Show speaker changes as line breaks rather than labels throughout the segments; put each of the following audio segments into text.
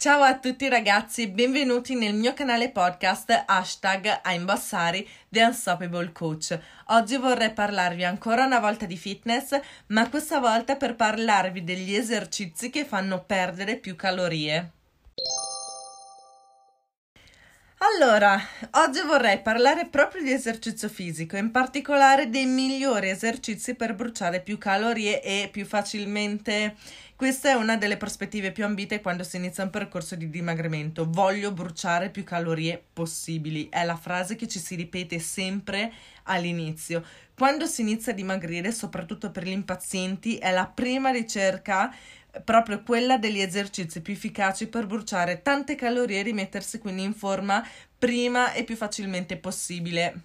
Ciao a tutti ragazzi, benvenuti nel mio canale podcast hashtag I'm Bassari The Unstoppable Coach. Oggi vorrei parlarvi ancora una volta di fitness, ma questa volta per parlarvi degli esercizi che fanno perdere più calorie. Allora, oggi vorrei parlare proprio di esercizio fisico, in particolare dei migliori esercizi per bruciare più calorie e più facilmente questa è una delle prospettive più ambite quando si inizia un percorso di dimagrimento. Voglio bruciare più calorie possibili. È la frase che ci si ripete sempre all'inizio. Quando si inizia a dimagrire, soprattutto per gli impazienti, è la prima ricerca proprio quella degli esercizi più efficaci per bruciare tante calorie e rimettersi quindi in forma prima e più facilmente possibile.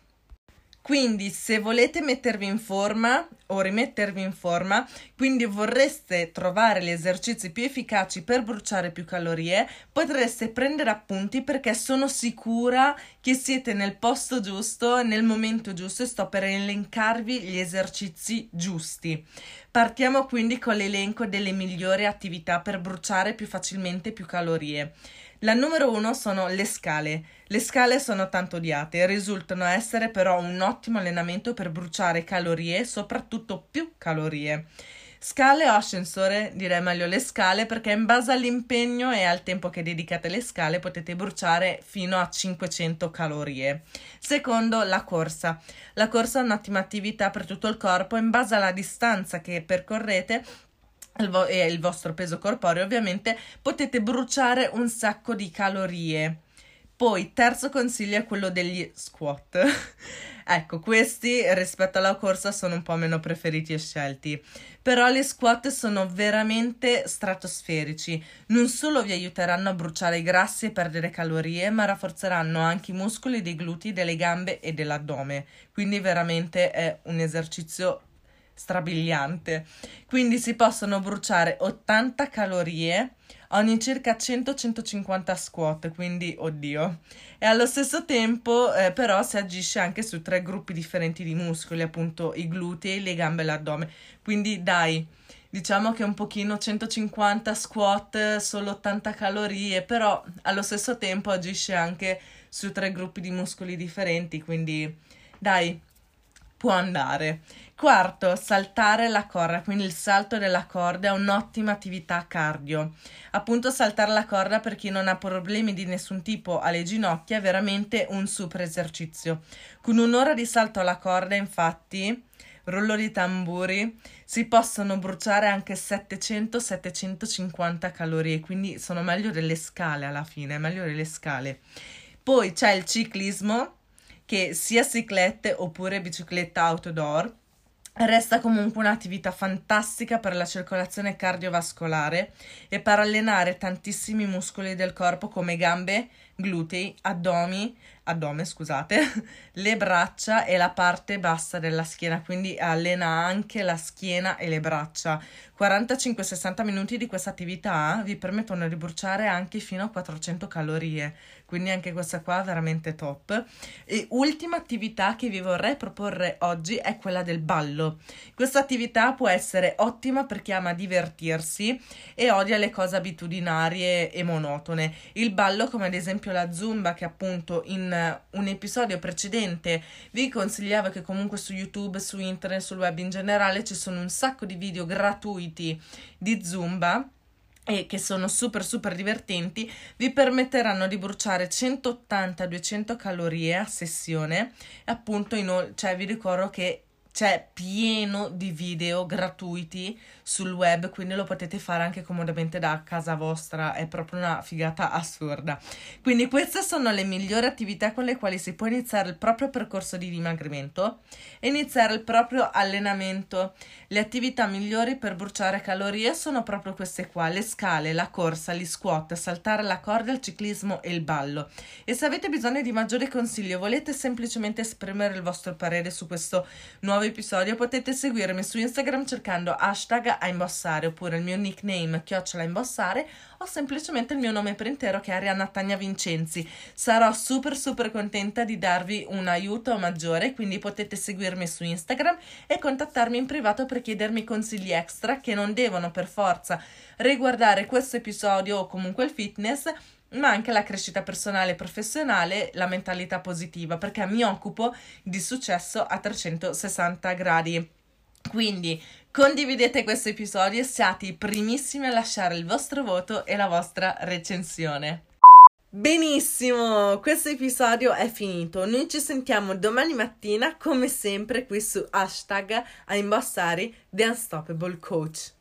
Quindi, se volete mettervi in forma o rimettervi in forma, quindi vorreste trovare gli esercizi più efficaci per bruciare più calorie, potreste prendere appunti perché sono sicura che siete nel posto giusto, nel momento giusto e sto per elencarvi gli esercizi giusti. Partiamo quindi con l'elenco delle migliori attività per bruciare più facilmente più calorie. La numero uno sono le scale. Le scale sono tanto odiate e risultano essere però un ottimo allenamento per bruciare calorie, soprattutto più calorie. Scale o ascensore? Direi meglio le scale perché in base all'impegno e al tempo che dedicate alle scale potete bruciare fino a 500 calorie. Secondo, la corsa. La corsa è un'ottima attività per tutto il corpo in base alla distanza che percorrete e il vostro peso corporeo, ovviamente potete bruciare un sacco di calorie. Poi, terzo consiglio è quello degli squat. ecco, questi rispetto alla corsa sono un po' meno preferiti e scelti. Però gli squat sono veramente stratosferici. Non solo vi aiuteranno a bruciare i grassi e perdere calorie, ma rafforzeranno anche i muscoli dei glutei, delle gambe e dell'addome. Quindi veramente è un esercizio strabiliante. Quindi si possono bruciare 80 calorie ogni circa 100-150 squat, quindi oddio. E allo stesso tempo eh, però si agisce anche su tre gruppi differenti di muscoli, appunto i glutei, le gambe e l'addome. Quindi dai, diciamo che un pochino 150 squat, solo 80 calorie, però allo stesso tempo agisce anche su tre gruppi di muscoli differenti, quindi dai, può andare. Quarto, saltare la corda, quindi il salto della corda è un'ottima attività cardio. Appunto saltare la corda per chi non ha problemi di nessun tipo alle ginocchia è veramente un super esercizio. Con un'ora di salto alla corda, infatti, rullo di tamburi, si possono bruciare anche 700-750 calorie, quindi sono meglio delle scale alla fine, meglio delle scale. Poi c'è il ciclismo, che sia ciclette oppure bicicletta outdoor Resta comunque un'attività fantastica per la circolazione cardiovascolare e per allenare tantissimi muscoli del corpo come gambe, glutei, addomi, addome, scusate, le braccia e la parte bassa della schiena, quindi allena anche la schiena e le braccia. 45-60 minuti di questa attività vi permettono di bruciare anche fino a 400 calorie, quindi anche questa qua veramente top. E ultima attività che vi vorrei proporre oggi è quella del ballo. Questa attività può essere ottima per chi ama divertirsi e odia le cose abitudinarie e monotone. Il ballo, come ad esempio la zumba, che appunto in un episodio precedente vi consigliavo che comunque su YouTube, su internet, sul web in generale ci sono un sacco di video gratuiti di zumba e che sono super super divertenti, vi permetteranno di bruciare 180-200 calorie a sessione. Appunto, in, cioè vi ricordo che c'è pieno di video gratuiti sul web, quindi lo potete fare anche comodamente da casa vostra, è proprio una figata assurda. Quindi queste sono le migliori attività con le quali si può iniziare il proprio percorso di dimagrimento e iniziare il proprio allenamento. Le attività migliori per bruciare calorie sono proprio queste qua, le scale, la corsa, gli squat, saltare la corda, il ciclismo e il ballo. E se avete bisogno di maggiori consigli o volete semplicemente esprimere il vostro parere su questo nuovo nuovo episodio potete seguirmi su Instagram cercando hashtag a imbossare oppure il mio nickname chiocciola imbossare o semplicemente il mio nome per intero che è Arianna Tagna Vincenzi. Sarò super super contenta di darvi un aiuto maggiore, quindi potete seguirmi su Instagram e contattarmi in privato per chiedermi consigli extra che non devono per forza riguardare questo episodio o comunque il fitness ma anche la crescita personale e professionale, la mentalità positiva, perché mi occupo di successo a 360 gradi. Quindi condividete questo episodio e siate i primissimi a lasciare il vostro voto e la vostra recensione. Benissimo, questo episodio è finito. Noi ci sentiamo domani mattina, come sempre, qui su hashtag a imbossare The Unstoppable Coach.